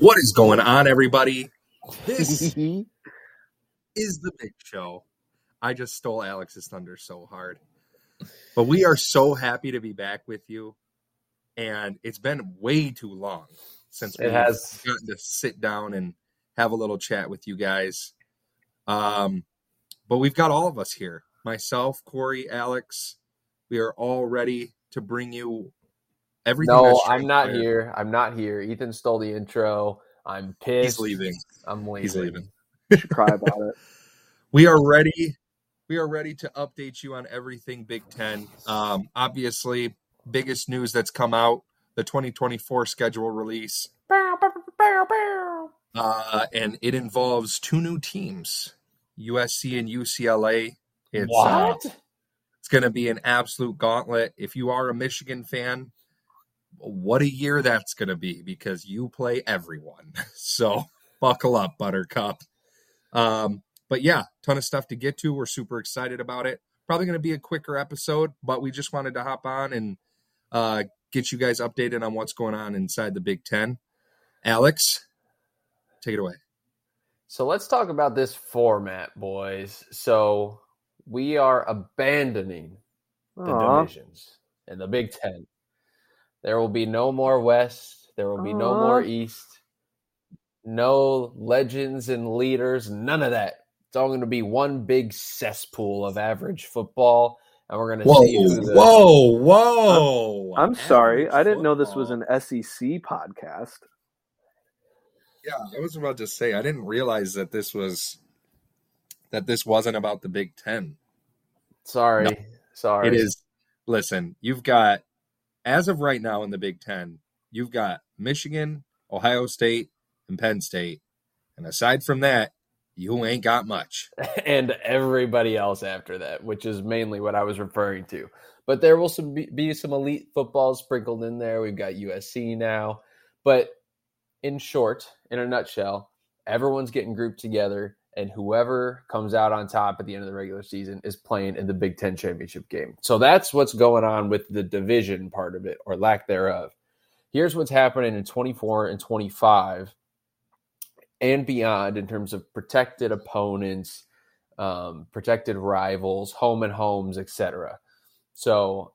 What is going on, everybody? This is the big show. I just stole Alex's thunder so hard. But we are so happy to be back with you. And it's been way too long since we It has. gotten to sit down and have a little chat with you guys. Um, but we've got all of us here myself, Corey, Alex. We are all ready to bring you everything. No, I'm not transpired. here. I'm not here. Ethan stole the intro. I'm pissed. He's leaving. I'm leaving. He's leaving. should cry about it. we are ready we are ready to update you on everything big 10 um, obviously biggest news that's come out the 2024 schedule release Bow, bow, bow, uh, and it involves two new teams usc and ucla it's uh, What? it's going to be an absolute gauntlet if you are a michigan fan what a year that's going to be because you play everyone so buckle up buttercup um, but yeah, ton of stuff to get to. We're super excited about it. Probably going to be a quicker episode, but we just wanted to hop on and uh, get you guys updated on what's going on inside the Big Ten. Alex, take it away. So let's talk about this format, boys. So we are abandoning the Aw. divisions in the Big Ten. There will be no more West. There will be no more East. No legends and leaders. None of that. It's all going to be one big cesspool of average football, and we're going to Whoa, see who the whoa, whoa! I'm sorry. Average I didn't know this was an SEC podcast. Yeah, I was about to say I didn't realize that this was that this wasn't about the Big Ten. Sorry, No. sorry. It is. Listen, you've got as of right now in the Big Ten, you've got Michigan, Ohio State, and Penn State, and aside from that, you ain't got much. and everybody else after that, which is mainly what I was referring to. But there will some be, be some elite football sprinkled in there. We've got USC now, but in short, in a nutshell, everyone's getting grouped together, and whoever comes out on top at the end of the regular season is playing in the Big Ten championship game. So that's what's going on with the division part of it, or lack thereof. Here's what's happening in 24 and 25 and beyond in terms of protected opponents, um, protected rivals, home and homes, etc. So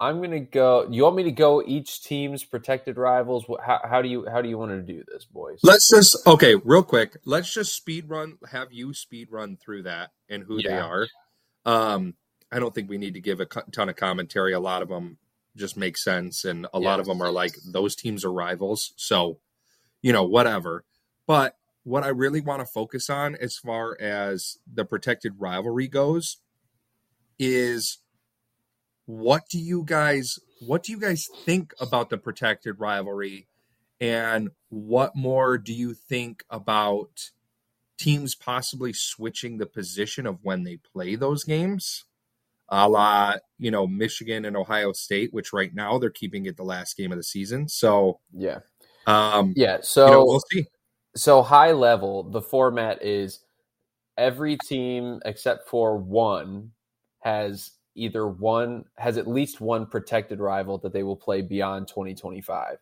I'm gonna go. You want me to go each team's protected rivals? How, how do you how do you want to do this, boys? Let's just okay, real quick. Let's just speed run. Have you speed run through that and who they are. Um, I don't think we need to give a ton of commentary. A lot of them just make sense, and a lot of them are like those teams are rivals. So, you know, whatever. But what I really want to focus on, as far as the protected rivalry goes, is what do you guys what do you guys think about the protected rivalry? And what more do you think about teams possibly switching the position of when they play those games? A la you know michigan and ohio state which right now they're keeping it the last game of the season. So yeah, um yeah. So you know, we'll see. so high level, the format is every team except for one has either one has at least one protected rival that they will play beyond 2025.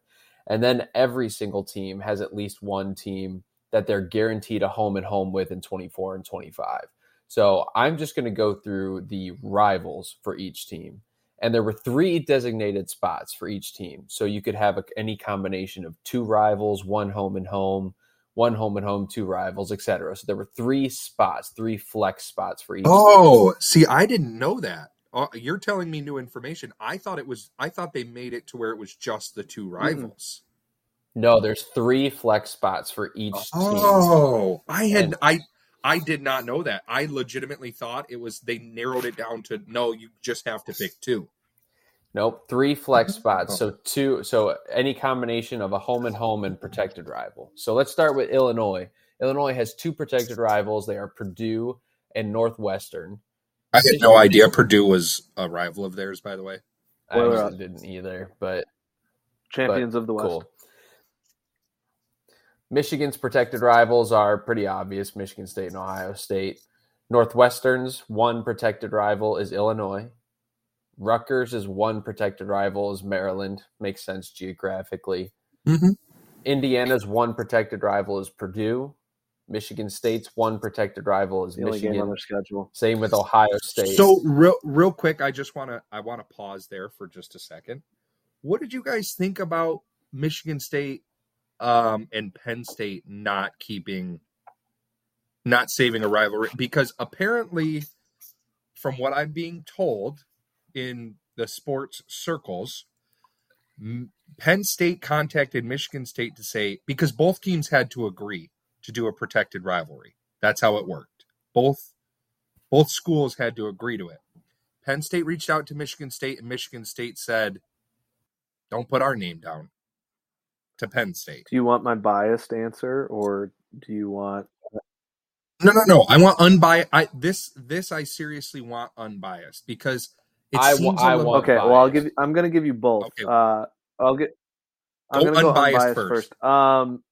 And then every single team has at least one team that they're guaranteed a home and home with in 24 and 25. So I'm just going to go through the rivals for each team. And there were three designated spots for each team. So you could have a, any combination of two rivals, one home and home, one home and home, two rivals, etc. So there were three spots, three flex spots for each. oh see i didn't know that uh, you're telling me new information i thought it was i thought they made it to where it was just the two rivals No, there's three flex spots for each team. Oh, I had And- I I did not know that. I legitimately thought it was they narrowed it down to no, you just have to pick two. Nope, three flex spots. So two. So any combination of a home and home and protected rival. So let's start with Illinois. Illinois has two protected rivals. They are Purdue and Northwestern. I had no idea Purdue was a rival of theirs. By the way, I Spoiler didn't either, but Champions of the West. cool. Michigan's protected rivals are pretty obvious: Michigan State and Ohio State. Northwestern's one protected rival is Illinois. Rutgers is one protected rival is Maryland. Makes sense geographically. Mhm. Indiana's one protected rival is Purdue. Michigan State's one protected rival is The only game on Michigan. their schedule. Same with Ohio State. So real real quick, I just want to I want to pause there for just a second. What did you guys think about Michigan State um, and Penn State not keeping, not saving a rivalry? Because apparently, from what I'm being told in the sports circles, Penn State contacted Michigan State to say because both teams had to agree to do a protected rivalry. That's how it worked. Both both schools had to agree to it. Penn State reached out to Michigan State, and Michigan State said, "Don't put our name down." To Penn State. Do you want my biased answer or do you want No, no, no. I want unbiased. I this this I seriously want unbiased because it I wa- seems a I little- want- Okay, well I'll give you, I'm going to give you both. Okay. Uh I'll get I'm Go going to go unbiased unbiased first. first. Um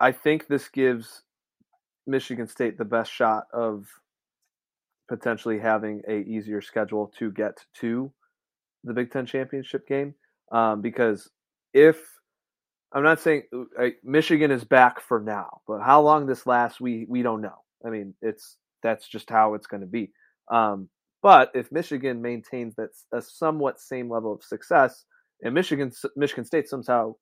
I think this gives Michigan State the best shot of potentially having a easier schedule to get to the Big Ten championship game. Um, because if I'm not saying uh, Michigan is back for now, but how long this lasts, we we don't know. I mean, it's that's just how it's going to be. Um, but if Michigan maintains that a somewhat same level of success, and Michigan Michigan State somehow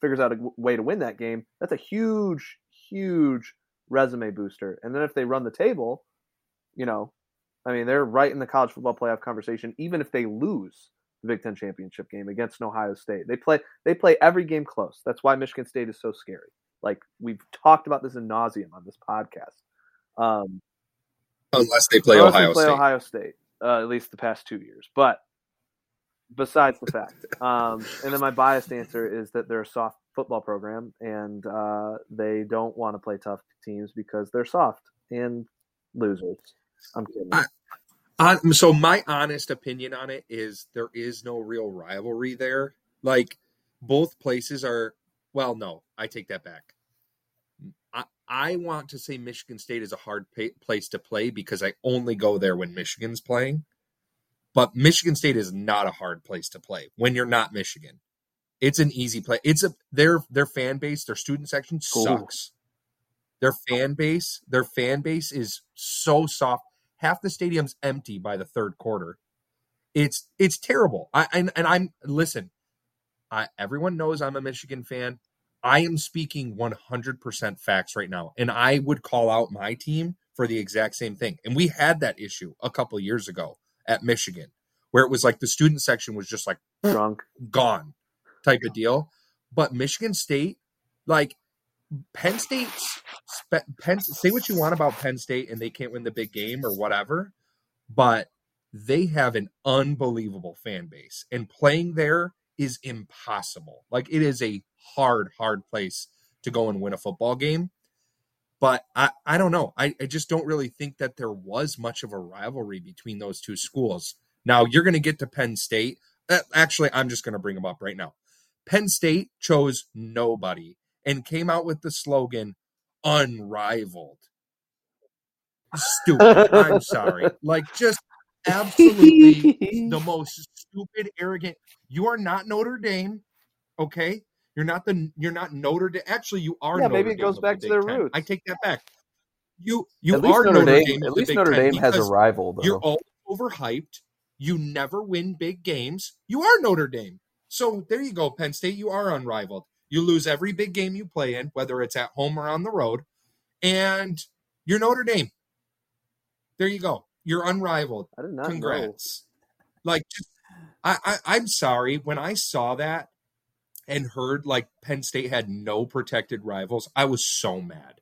figures out a way to win that game, that's a huge, huge resume booster. And then if they run the table, you know, I mean, they're right in the college football playoff conversation, even if they lose the Big Ten championship game against an Ohio State. They play they play every game close. That's why Michigan State is so scary. Like we've talked about this in nauseum on this podcast. Um, unless they play unless they Ohio play State. Ohio State, uh, at least the past two years. But besides the fact, um, and then my biased answer is that they're a soft football program and uh, they don't want to play tough teams because they're soft and losers. I'm kidding. I- On, so my honest opinion on it is there is no real rivalry there. Like both places are. Well, no, I take that back. I, I want to say Michigan State is a hard pa place to play because I only go there when Michigan's playing. But Michigan State is not a hard place to play when you're not Michigan. It's an easy play. It's a their their fan base, their student section Cool. sucks. Their fan base, their fan base is so soft. Half the stadium's empty by the third quarter. It's it's terrible. I and, and I'm listen. I, everyone knows I'm a Michigan fan. I am speaking 100% facts right now, and I would call out my team for the exact same thing. And we had that issue a couple years ago at Michigan, where it was like the student section was just like Drunk. gone type of deal. But Michigan State, like Penn State's spe- Penn say what you want about Penn State and they can't win the big game or whatever, but they have an unbelievable fan base and playing there is impossible. Like it is a hard, hard place to go and win a football game. But I, I don't know. I, I just don't really think that there was much of a rivalry between those two schools. Now you're going to get to Penn State. Uh, Actually, I'm just going to bring them up right now. Penn State chose nobody and came out with the slogan unrivaled. Stupid. I'm sorry. Like just absolutely the most stupid, arrogant. You are not Notre Dame, okay? You're not the you're not Notre Dame. Actually, you are. Yeah, Notre maybe it Dame goes back the to their Big Ten. roots. I take that back. You you at are Notre, Dame, Dame. at least Big Notre Ten Dame has a rival though. You're all overhyped. You never win big games. You are Notre Dame. So there you go, Penn State. You are unrivaled. You lose every big game you play in, whether it's at home or on the road, and you're Notre Dame. There you go. You're unrivaled. I did not know. Congrats. Like, just, I, I, I'm sorry. When I saw that and heard like Penn State had no protected rivals, I was so mad.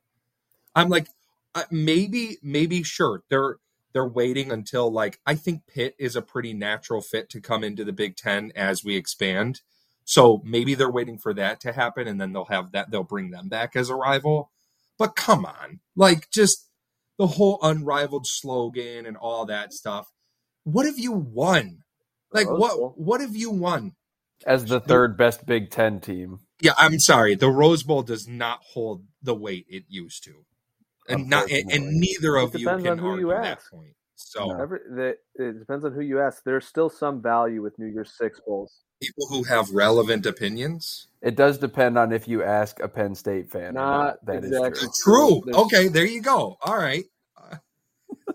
I'm like, uh, maybe, maybe, sure, they're they're waiting until like I think Pitt is a pretty natural fit to come into the Big Ten as we expand. So maybe they're waiting for that to happen, and then they'll have that. They'll bring them back as a rival. But come on, like just the whole unrivaled slogan and all that stuff. What have you won? Like what? What have you won? As the third best Big Ten team. Yeah, I'm sorry. The Rose Bowl does not hold the weight it used to, and not and, and neither of you can on who argue you that point. So Every, the, it depends on who you ask. There's still some value with New Year's Six bowls. people who have relevant opinions. It does depend on if you ask a Penn State fan. or Not. That is exactly. True. There's- Okay, there you go. All right.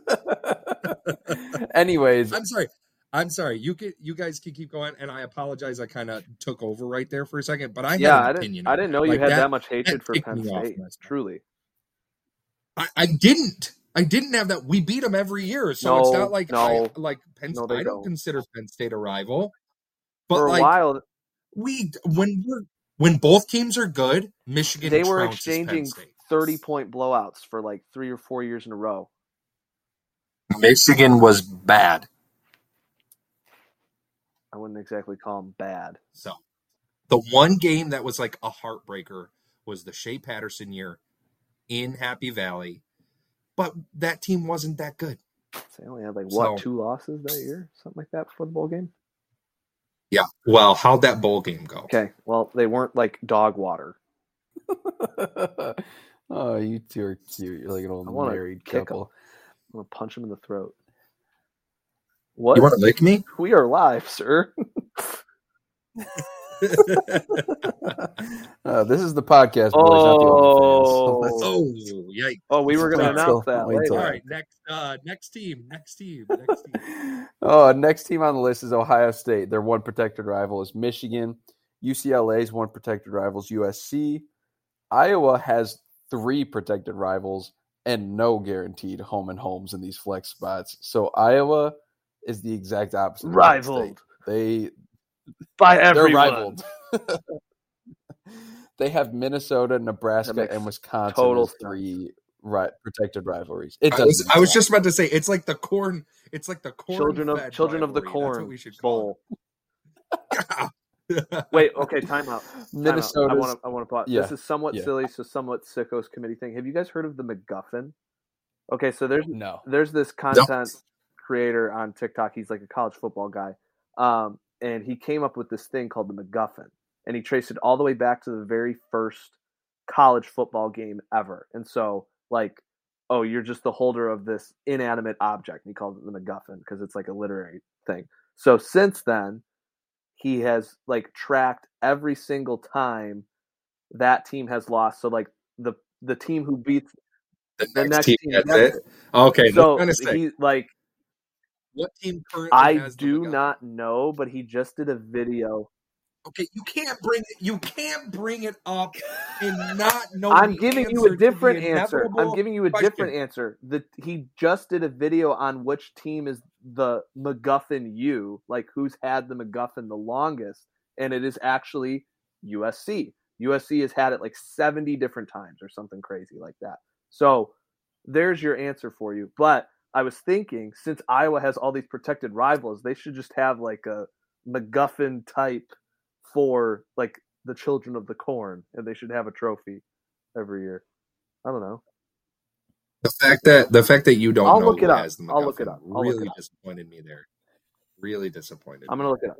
Anyways, I'm sorry. I'm sorry. You can you guys can keep going, and I apologize. I kind of took over right there for a second, but I had yeah, an I didn't. I didn't it. know you Like had that- that, much hatred for Penn me off State. my. Truly, I, I didn't. I didn't have that. We beat them every year, so it's not like no. I, like Penn. No, State. I don't don't. consider Penn State a rival, but for a like while we when we're when both teams are good, Michigan they were trounces Penn exchanging State. thirty point blowouts for like three or four years in a row. Michigan was bad. I wouldn't exactly call them bad. So the one game that was like a heartbreaker was the Shea Patterson year in Happy Valley. But that team wasn't that good. So they only had like what So- two losses that year, something like that for the bowl game. Yeah. Well, how'd that bowl game go? Okay, well they weren't like dog water. oh, you two are cute. You're like an old I married kick 'em. couple. I'm gonna punch him in the throat. What? You want to lick me? we are live, sir. Uh, this is the podcast, boys, not the Oh. Oh, yikes. Oh, we were gonna Wait till- announce that wait till- later. right, next uh next team, next team, next team. oh, next team on the list is Ohio State. Their one protected rival is Michigan. UCLA's one protected rival is USC. Iowa has three protected rivals and no guaranteed home and homes in these flex spots. So Iowa is the exact opposite. of Rivaled They by they're everyone. rivaled. they have Minnesota, Nebraska, and Wisconsin total as three ri- protected rivalries. It I does. was, I was just about to say it's like the corn. It's like the corn. Children of fed Children of the rivalry. That's what Corn we should call Bowl. Wait, okay, time out. Minnesota. I want to. I want to pause. Yeah, This is somewhat yeah. silly, so somewhat sickos committee thing. Have you guys heard of the MacGuffin? Okay, so there's No. there's this content creator on TikTok. He's like a college football guy, um, and he came up with this thing called the MacGuffin, and he traced it all the way back to the very first college football game ever. And so, like, oh, you're just the holder of this inanimate object. And he calls it the MacGuffin because it's like a literary thing. So since then, he has like tracked every single time that team has lost. So like the the team who beats The the next, next team team gets it. Okay, so he like what team currently I do not know, but he just did a video. Okay, you can't bring you can't bring it up and not know. I'm giving you a different answer. I'm giving you a question. different answer. The he just did a video on which team is the MacGuffin U, like who's had the MacGuffin the longest, and it is actually USC. USC has had it like 70 different times or something crazy like that. So there's your answer for you. But I was thinking, since Iowa has all these protected rivals, they should just have like a MacGuffin type for like the children of the corn, and they should have a trophy every year. I don't know. The fact that the fact that you don't I'll know look it up. has the I'll look it up. I'll look really it up. disappointed me there. Really disappointed. I'm gonna look it up.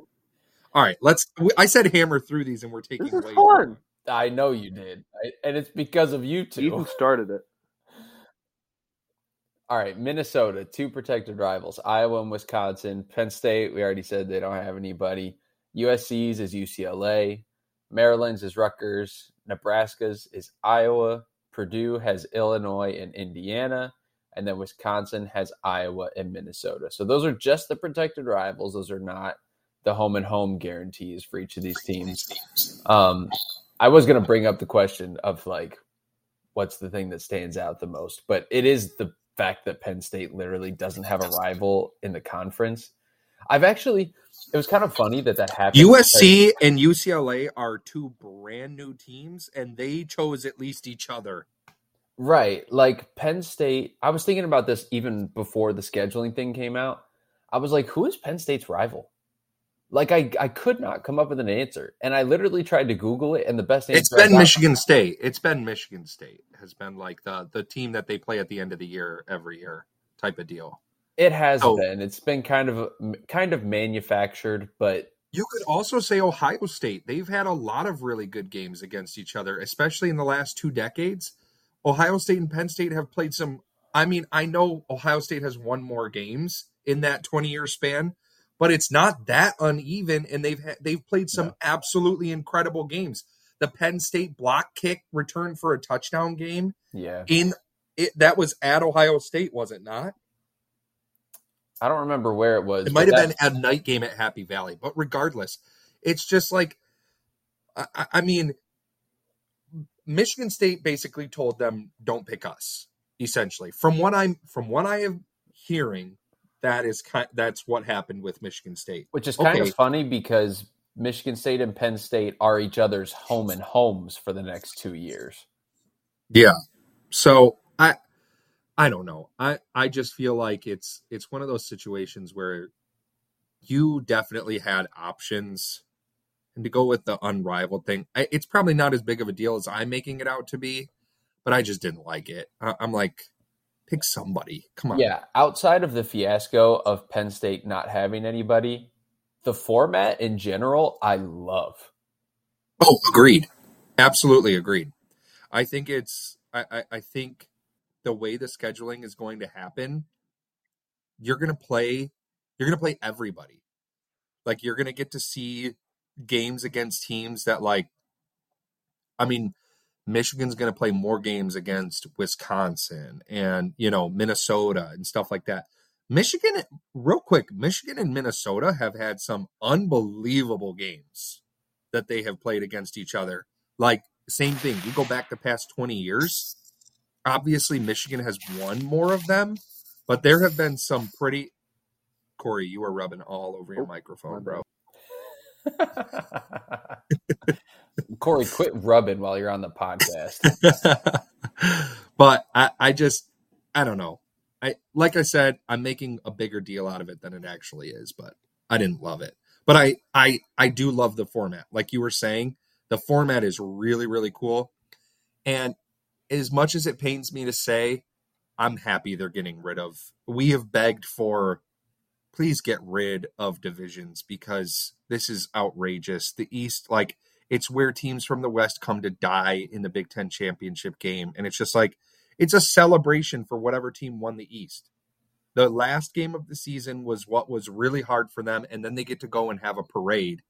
All right, let's. I said hammer through these, and we're taking This is way fun. too I know you did, I- and it's because of you two. Ethan started it. All right, Minnesota, two protected rivals, Iowa and Wisconsin. Penn State, we already said they don't have anybody. USC's is UCLA. Maryland's is Rutgers. Nebraska's is Iowa. Purdue has Illinois and Indiana. And then Wisconsin has Iowa and Minnesota. So those are just the protected rivals. Those are not the home and home guarantees for each of these teams. Um, I was going to bring up the question of like, what's the thing that stands out the most? But it is the fact that Penn State literally doesn't have a rival in the conference. I've actually, it was kind of funny that that happened. USC and UCLA are two brand new teams, and they chose at least each other. Right. Like Penn State, I was thinking about this even before the scheduling thing came out. I was like, who is Penn State's rival? Like I, I could not come up with an answer. And I literally tried to Google it and the best answer It's been Michigan State. It's been Michigan State has been like the the team that they play at the end of the year every year type of deal. It has Oh. been. It's been kind of kind of manufactured, but You could also say Ohio State. They've had a lot of really good games against each other, especially in the last two decades. Ohio State and Penn State have played some I mean, I know Ohio State has won more games in that 20 year span, but it's not that uneven, and they've ha- they've played some No. absolutely incredible games. The Penn State block kick return for a touchdown game Yeah. in it that was at Ohio State, was it not? I don't remember where it was. It might have that- been a night game at Happy Valley, but regardless, it's just like, I, I- I mean, Michigan State basically told them, "Don't pick us." Essentially, from what I'm from what I am hearing, that is kind that's what happened with Michigan State. which is kind Okay. of funny because Michigan State and Penn State are each other's home and homes for the next two years. Yeah. So I I don't know. I I just feel like it's it's one of those situations where you definitely had options and to go with the unrivaled thing. I, it's probably not as big of a deal as I'm making it out to be, but I just didn't like it. I, I'm like pick somebody. Come on. Yeah, outside of the fiasco of Penn State not having anybody, the format in general, I love. Oh, agreed. Absolutely agreed. I think it's I, I, I think the way the scheduling is going to happen, you're gonna play you're gonna play everybody. Like you're gonna get to see games against teams that like I mean, Michigan's gonna play more games against Wisconsin and you know, Minnesota and stuff like that. Michigan real quick, Michigan and Minnesota have had some unbelievable games that they have played against each other. Like same thing. You go back the past 20 years. Obviously, Michigan has won more of them, but there have been some pretty. Corey, you are rubbing all over your Oh, microphone, bro. Corey, quit rubbing while you're on the podcast. but I, I just, I don't know. I like I said, I'm making a bigger deal out of it than it actually is, but I didn't love it. But I, I, I do love the format. Like you were saying, the format is really, really cool. And as much as it pains me to say, I'm happy they're getting rid of. We have begged for, please get rid of divisions because this is outrageous. The East, like, it's where teams from the West come to die in the Big Ten championship game. And it's just like, it's a celebration for whatever team won the East. The last game of the season was what was really hard for them. And then they get to go and have a parade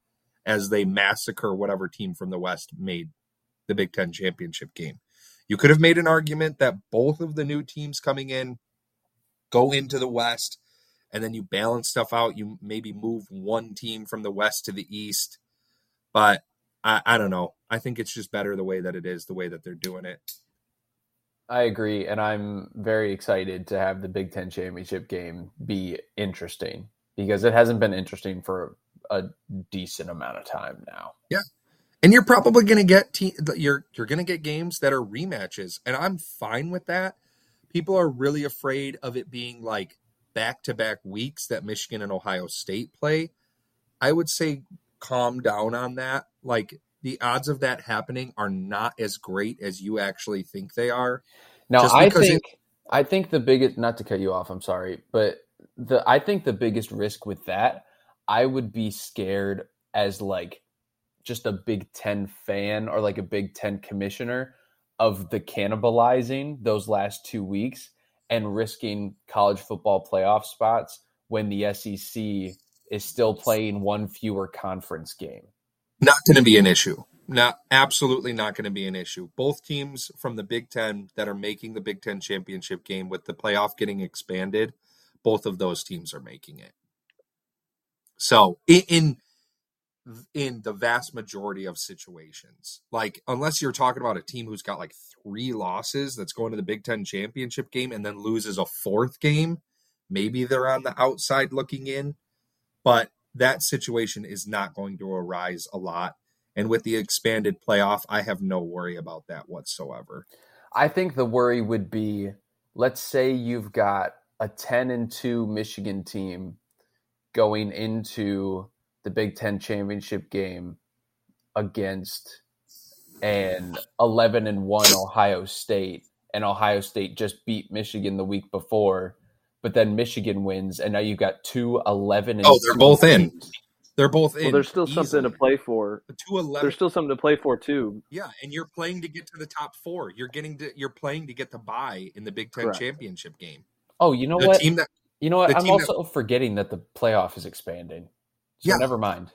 as they massacre whatever team from the West made the Big Ten championship game. You could have made an argument that both of the new teams coming in go into the West and then you balance stuff out. You maybe move one team from the West to the East. But I, I don't know. I think it's just better the way that it is, the way that they're doing it. I agree, and I'm very excited to have the Big Ten championship game be interesting because it hasn't been interesting for a decent amount of time now. Yeah, and you're probably going to get te- you're you're going to get games that are rematches, and I'm fine with that. People are really afraid of it being like back to back weeks that Michigan and Ohio State play. I would say calm down on that. Like the odds of that happening are not as great as you actually think they are. Now, I because it- think I think the biggest not to cut you off, I'm sorry, but the I think the biggest risk with that, I would be scared as like just a Big Ten fan or like a Big Ten commissioner of the cannibalizing those last two weeks and risking college football playoff spots when the SEC is still playing one fewer conference game. Not going to be an issue. Not absolutely not going to be an issue. Both teams from the Big Ten that are making the Big Ten championship game with the playoff getting expanded, both of those teams are making it. So in in, in the vast majority of situations, like unless you're talking about a team who's got like three losses that's going to the Big Ten championship game and then loses a fourth game, maybe they're on the outside looking in. But that situation is not going to arise a lot. And with the expanded playoff, I have no worry about that whatsoever. I think the worry would be let's say you've got a 10 and 2 Michigan team going into the Big 10 championship game against an 11 and 1 Ohio State and Ohio State just beat Michigan the week before but then Michigan wins and now you've got two 11 and Oh, they're 2 both in. They're both in. Well, there's still something to play for. Two eleven. There's still something to play for too. Yeah, and you're playing to get to the top four. You're getting to. You're playing to get the bye in the Big Ten Correct. championship game. Oh, you know the what? team that you know what? I'm team that- also forgetting that the playoff is expanding. So Yeah. never mind.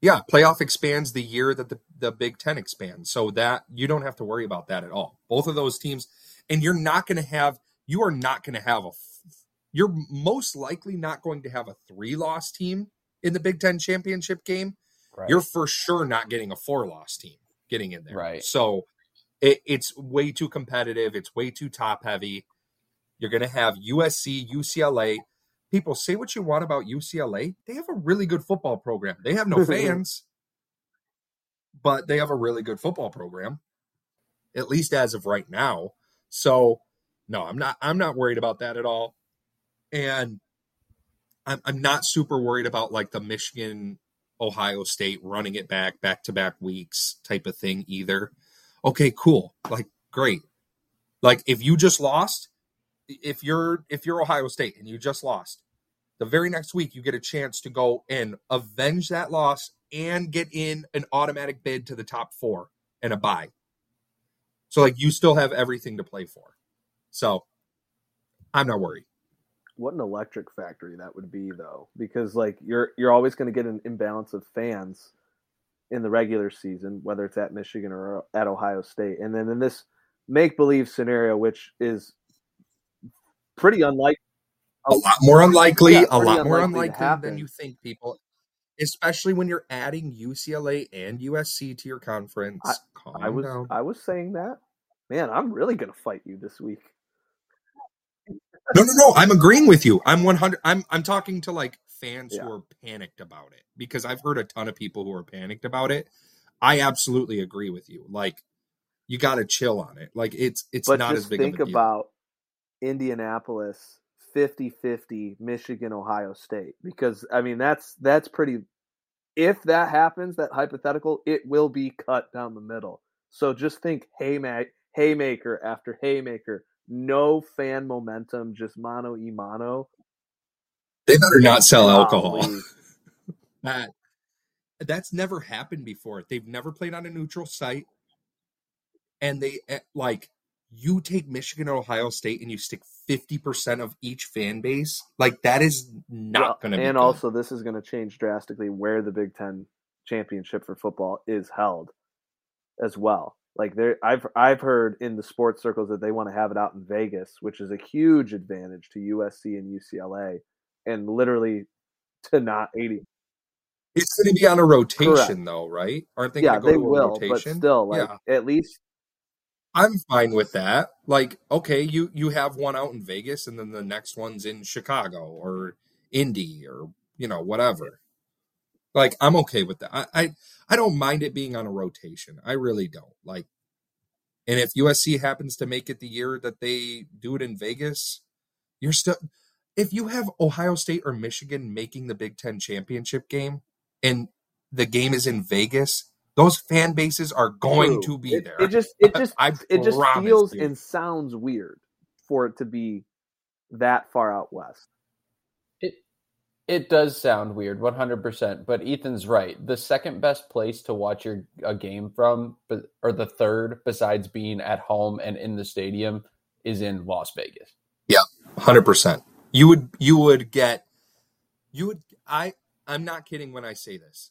Yeah, playoff expands the year that the, the Big Ten expands. So that you don't have to worry about that at all. Both of those teams, and you're not going to have, you are not going to have a, you're most likely not going to have a three loss team in the Big Ten championship game. Right. You're for sure not getting a four loss team getting in there. Right. So it, it's way too competitive. It's way too top heavy. You're going to have USC, UCLA. People say what you want about UCLA. They have a really good football program. They have no fans, but they have a really good football program, at least as of right now. So, no, I'm not. I'm not worried about that at all, and I'm, I'm not super worried about like the Michigan, Ohio State running it back back to back weeks type of thing either. Okay, cool. Like, great. Like, if you just lost, if you're if you're Ohio State and you just lost, the very next week you get a chance to go and avenge that loss and get in an automatic bid to the top four and a bye. So like you still have everything to play for. So I'm not worried. What an electric factory that would be, though, because like you're you're always going to get an imbalance of fans in the regular season, whether it's at Michigan or at Ohio State, and then in this make believe scenario, which is pretty unlikely. A lot more unlikely, Yeah, a lot more unlikely than you think, people. Especially when you're adding UCLA and USC to your conference. Calm I was down. I was saying that. Man, I'm really going to fight you this week. No, no, no. I'm agreeing with you. I'm 100. I'm I'm talking to like fans Yeah. who are panicked about it because I've heard a ton of people who are panicked about it. I absolutely agree with you. Like, you got to chill on it. Like, it's it's but not as big think of a deal. about Indianapolis 50-50 Michigan Ohio State because I mean that's that's pretty if that happens that hypothetical it will be cut down the middle. So just think haymaker haymaker after haymaker no fan momentum just mano e they better not sell alcohol. That that's never happened before. They've never played on a neutral site, and they eh, like you take Michigan and Ohio State and you stick fifty percent of each fan base. Like that is not Well, going to be. and good. also this is going to change drastically where the Big Ten championship for football is held as well. Like there, I've I've heard in the sports circles that they want to have it out in Vegas, which is a huge advantage to USC and UCLA, and literally to not eighty. it's going to be on a rotation Correct. though, right? Aren't they Yeah, going to go they will, but rotation? still, like Yeah. at least I'm fine with that. Like, okay, you you have one out in Vegas, and then the next one's in Chicago or Indy or you know whatever. Like, I'm okay with that. I I, I don't mind it being on a rotation. I really don't. Like, and if USC happens to make it the year that they do it in Vegas, you're still. If you have Ohio State or Michigan making the Big Ten championship game, and the game is in Vegas, those fan bases are going true. to be It- there. It just it just I it just feels you. and sounds weird for it to be that far out west. It it does sound weird, one hundred percent. But Ethan's right. The second best place to watch your a game from, but- or the third, besides being at home and in the stadium, is in Las Vegas. Yeah, Hundred percent. You would you would get you would I I'm not kidding when I say this.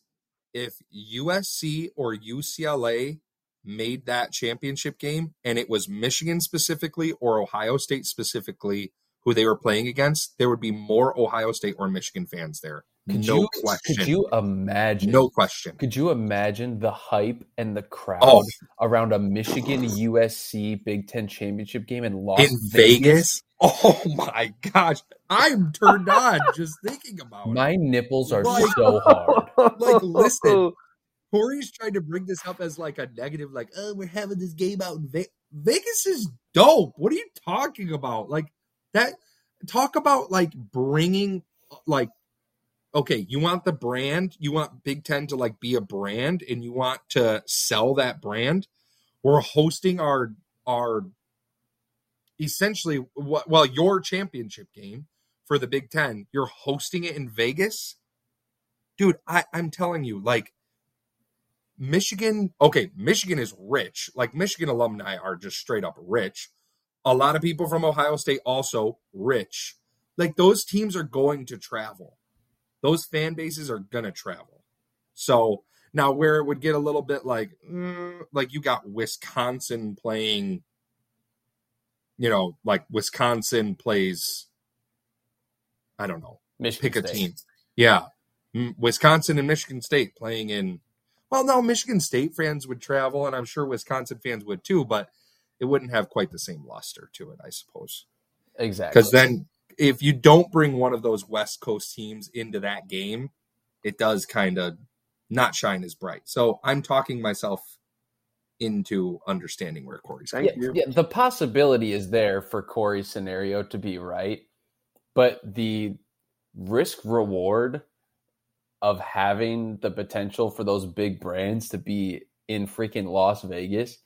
If USC or UCLA made that championship game and it was Michigan specifically or Ohio State specifically who they were playing against, there would be more Ohio State or Michigan fans there. Could no you question. could you imagine? no question. Could you imagine the hype and the crowd Oh. around a Michigan USC Big Ten championship game in Las In Vegas? Oh my gosh. I'm turned on just thinking about it. My nipples are Like- so hard. Like, listen. Corey's trying to bring this up as like a negative, like, oh, we're having this game out in Vegas. Vegas is dope. What are you talking about? Like that. Talk about like bringing, like, okay, you want the brand, you want Big Ten to like be a brand, and you want to sell that brand. We're hosting our our essentially what well your championship game for the Big Ten. You're hosting it in Vegas. dude, I, I'm telling you, like Michigan, okay, Michigan is rich. Like Michigan alumni are just straight up rich. A lot of people from Ohio State also rich. Like those teams are going to travel. Those fan bases are gonna travel. So now where it would get a little bit like mm, like you got Wisconsin playing you know, like Wisconsin plays I don't know. Michigan Pick a team. Yeah. Wisconsin and Michigan State playing in well, no, Michigan State fans would travel, and I'm sure Wisconsin fans would too, but it wouldn't have quite the same luster to it, I suppose. Exactly. Because then, if you don't bring one of those West Coast teams into that game, it does kind of not shine as bright. So I'm talking myself into understanding where Corey's coming yeah, yeah, the possibility is there for Corey's scenario to be right, but the risk reward of having the potential for those big brands to be in freaking Las Vegas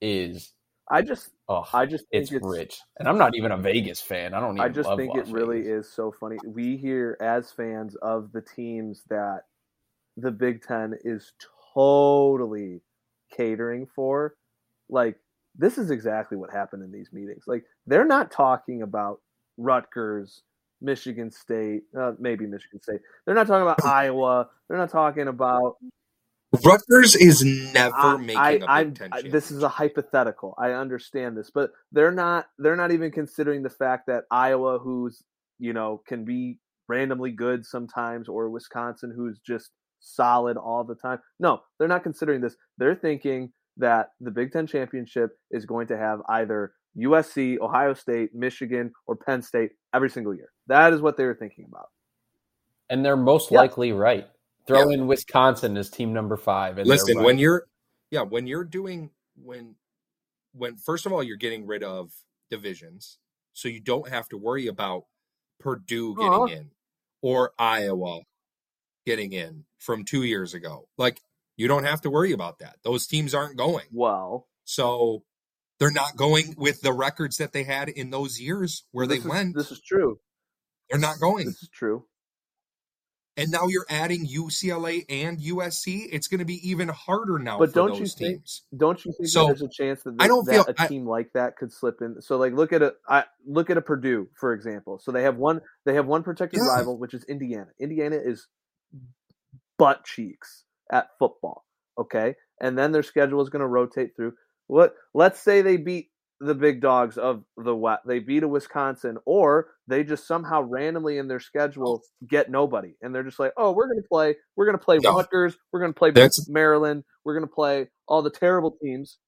is I just oh, I just think it's, it's, rich. And I'm not even a Vegas fan. I don't even I just love think Las it really is so funny. We hear as fans of the teams that the Big Ten is totally catering for. Like this is exactly what happened in these meetings. Like they're not talking about Rutgers, Michigan State, uh, maybe Michigan State. They're not talking about Iowa. They're not talking about Rutgers is never I, making I, a Big I'm- Ten I- this is a hypothetical. I understand this, but they're not. They're not even considering the fact that Iowa, who's you know can be randomly good sometimes, or Wisconsin, who's just solid all the time. No, they're not considering this. They're thinking that the Big Ten championship is going to have either USC, Ohio State, Michigan, or Penn State every single year. That is what they were thinking about. And they're most Yeah. likely right. Throw in Wisconsin as team number five. Listen, right. when you're yeah, when you're doing when when first of all you're getting rid of divisions, so you don't have to worry about Purdue getting Aw. in or Iowa getting in from 2 years ago. Like you don't have to worry about that. Those teams aren't going. Well, So they're not going with the records that they had in those years where they is- went. This is true. they're not going. This is true. And now you're adding UCLA and USC. It's going to be even harder now But don't you think- teams. Don't you think So, there's a chance that, I don't feel- a I- team like that could slip in? So like look at a I, look at a Purdue for example. So they have one they have one protected Yeah. rival which is Indiana. Indiana is butt cheeks at football. Okay, and then their schedule is going to rotate through. What let's say they beat the big dogs of the West. They beat a Wisconsin, or they just somehow randomly in their schedule oh. get nobody, and they're just like, oh, we're going to play. We're going to play. Rutgers. We're going to play That's- Maryland. We're going to play all the terrible teams.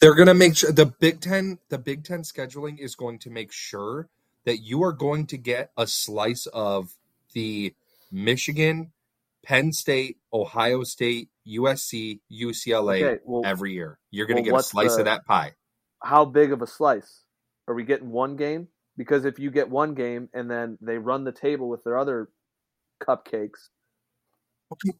They're going to make sure the Big Ten, the Big Ten scheduling is going to make sure that you are going to get a slice of the Michigan, Penn State, Ohio State, USC, UCLA Okay, well, every year. You're going to well, get a slice the- of that pie. How big of a slice? Are we getting one game? Because if you get one game and then they run the table with their other cupcakes, Okay,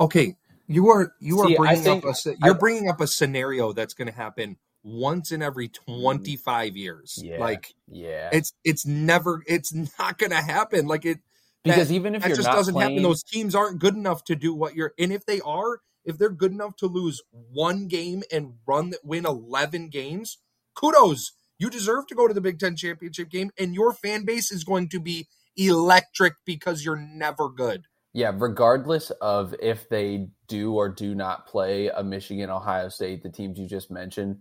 Okay. you are you See, are bringing think- up a you're I- bringing up a scenario that's going to happen once in every Mm. 25 years. Yeah. Like yeah, it's it's never it's not going to happen. Like it because even if that just not doesn't playing, happen. Those teams aren't good enough to do what you're. And if they are, if they're good enough to lose one game and run win eleven games, kudos. You deserve to go to the Big Ten championship game, and your fan base is going to be electric because you're never good. yeah, regardless of if they do or do not play a Michigan, Ohio State, the teams you just mentioned,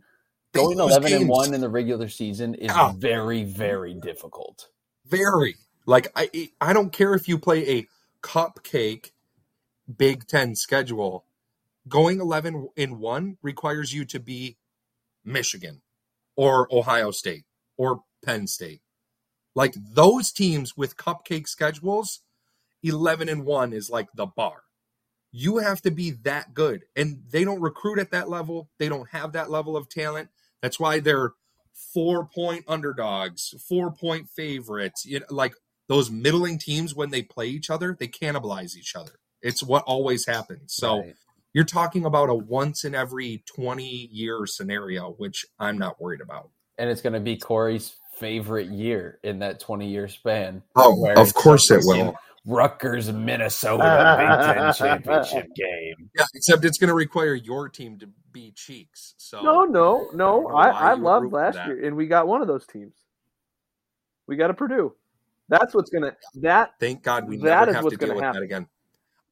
They going lose eleven and one in the regular season is Yeah. very, very difficult. Very like I I don't care if you play a cupcake Big Ten schedule. Going eleven in one requires you to be Michigan or Ohio State or Penn State. Like those teams with cupcake schedules, eleven and one is like the bar. You have to be that good, and they don't recruit at that level. They don't have that level of talent. That's why they're four point underdogs, four point favorites. You know, like those middling teams when they play each other, they cannibalize each other. It's what always happens. So Right. You're talking about a once in every 20 year scenario, which I'm not worried about. and it's going to be Corey's favorite year in that 20 year span. Oh, of course it will. Rutgers, Minnesota Big Ten championship game. Yeah, except it's going to require your team to be cheeks. So No, no, no. I don't I, I loved last year, and we got one of those teams. We got a Purdue. That's what's gonna that thank God we That never have to deal with happen. that again.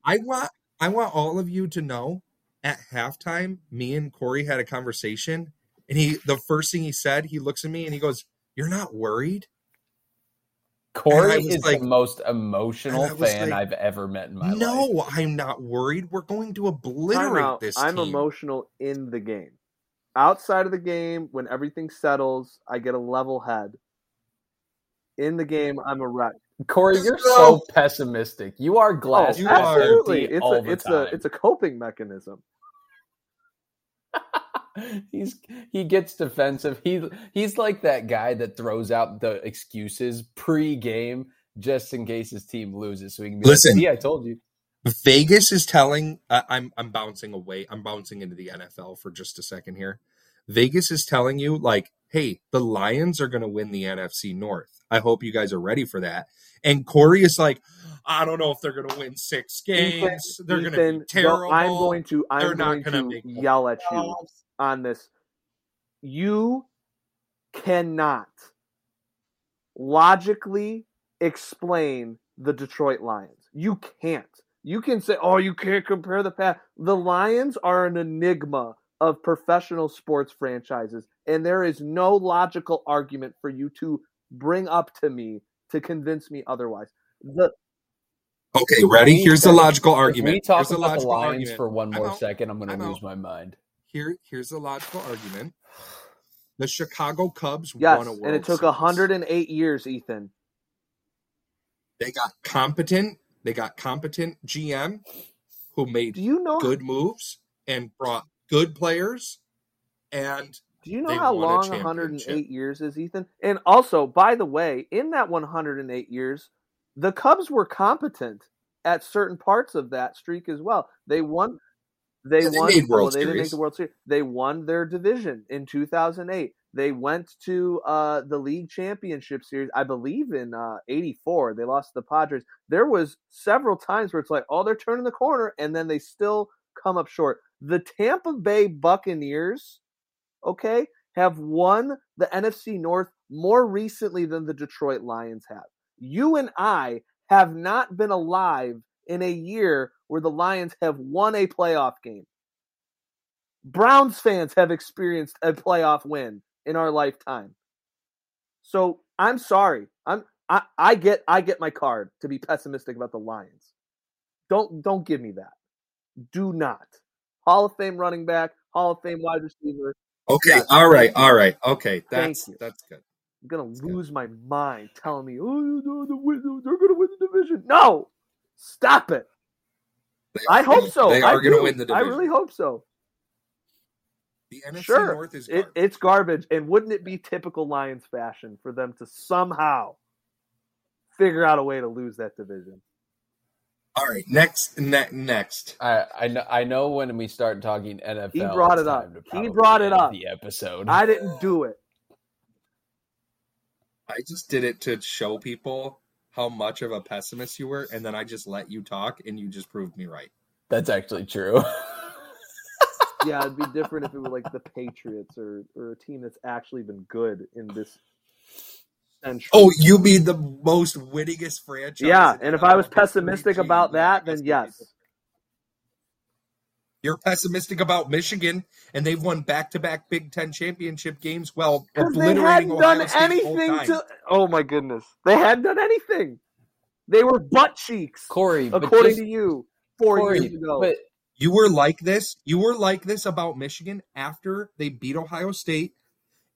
I want I want all of you to know at halftime, me and Corey had a conversation, and he the first thing he said, he looks at me and he goes, "You're not worried." Corey is like- the most emotional and I was fan like, I've ever met in my life. no, I'm not worried. We're going to obliterate out, this I'm team. emotional in the game. Outside of the game, when everything settles, I get a level head. In the game, I'm a wreck. Corey, you're No. so pessimistic. You are glass Oh, you half are. It's all a the it's time. a it's a coping mechanism. he's he gets defensive. He he's like that guy that throws out the excuses pre-game just in case his team loses, so he can be Listen. like, "See, I told you." Vegas is telling. Uh, I'm I'm bouncing away. I'm bouncing into the NFL for just a second here. Vegas is telling you like, hey, the Lions are going to win the NFC North. I hope you guys are ready for that. And Corey is like, I don't know if they're going to win six games. they're going to be terrible. I'm going to They're I'm not going gonna to yell at you on this. You cannot logically explain the Detroit Lions. You can't. You can say, "Oh, you can't compare the past." The Lions are an enigma of professional sports franchises, and there is no logical argument for you to bring up to me to convince me otherwise. The Okay, ready? Here's the logical argument. we talk Here's about the Lions argument. for one I'm more second, I'm going to out. lose my mind. Here, here's the logical argument. The Chicago Cubs yes, won a World and it took Series. 108 years, Ethan. They got competent. They got competent GM who made Do you know good moves and brought good players. And Do you know how long 108 years is, Ethan? And also, by the way, in that 108 years, the Cubs were competent at certain parts of that streak as well. They won. They they won. made World well, they didn't make the World Series. They won their division in 2008. They went to uh, the league championship series, I believe, in uh, '84. They lost to the Padres. There was several times where it's like, oh, they're turning the corner, and then they still come up short. The Tampa Bay Buccaneers, okay, have won the NFC North more recently than the Detroit Lions have. You and I have not been alive in a year where the Lions have won a playoff game. Browns fans have experienced a playoff win in our lifetime. So I'm sorry. I'm I, I get I get my card to be pessimistic about the Lions. Don't don't give me that. Do not. Hall of Fame running back, Hall of Fame wide receiver. okay, Yes. all right, all right, okay, that's that's good. I'm gonna That's good. lose my mind telling me, oh, they're, the win- they're gonna win the division. No, stop it. They I hope so. They are going to win the division. I really hope so. the NFC Sure. North is It, it's garbage, and wouldn't it be typical Lions fashion for them to somehow figure out a way to lose that division? All right, next, ne- next. I I know I know when we start talking NFL, He brought it up. He brought it up. The episode. I didn't do it. I just did it to show people how much of a pessimist you were, and then I just let you talk, and you just proved me right. That's actually true. Yeah, it'd be different if it were like the Patriots or or a team that's actually been good in this century. Oh, you mean the most winningest franchise? yeah, and if I was pessimistic about that, then yes. You're pessimistic about Michigan, and they've won back-to-back Big Ten championship games Well, Because they hadn't Ohio done State anything to. Oh my goodness, they hadn't done anything. They were butt cheeks, Corey, according just- to you, four Corey, years ago. but You were like this. You were like this about Michigan after they beat Ohio State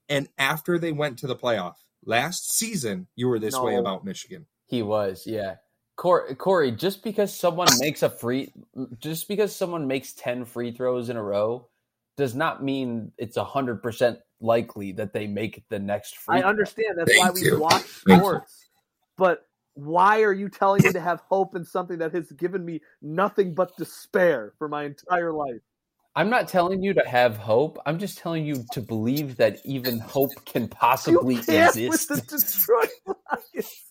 and after they went to the playoff. Last season, you were this way about Michigan. He was, yeah. Corey, Corey, just because someone makes a free, just because someone makes ten free throws in a row, does not mean it's hundred percent likely that they make the next free. I throw. understand that's Thank why we watch sports, but why are you telling me to have hope in something that has given me nothing but despair for my entire life? I'm not telling you to have hope. I'm just telling you to believe that even hope can You possibly can't exist. with the Detroit Lions.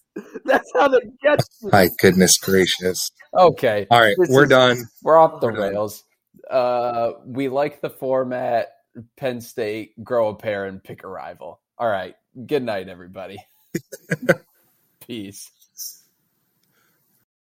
That's how they get. you. My goodness gracious. Okay, All right, This we're is- done. we're off the We're done. rails. Uh, we like the format. Penn State, grow a pair and pick a rival. All right. Good night, everybody. Peace.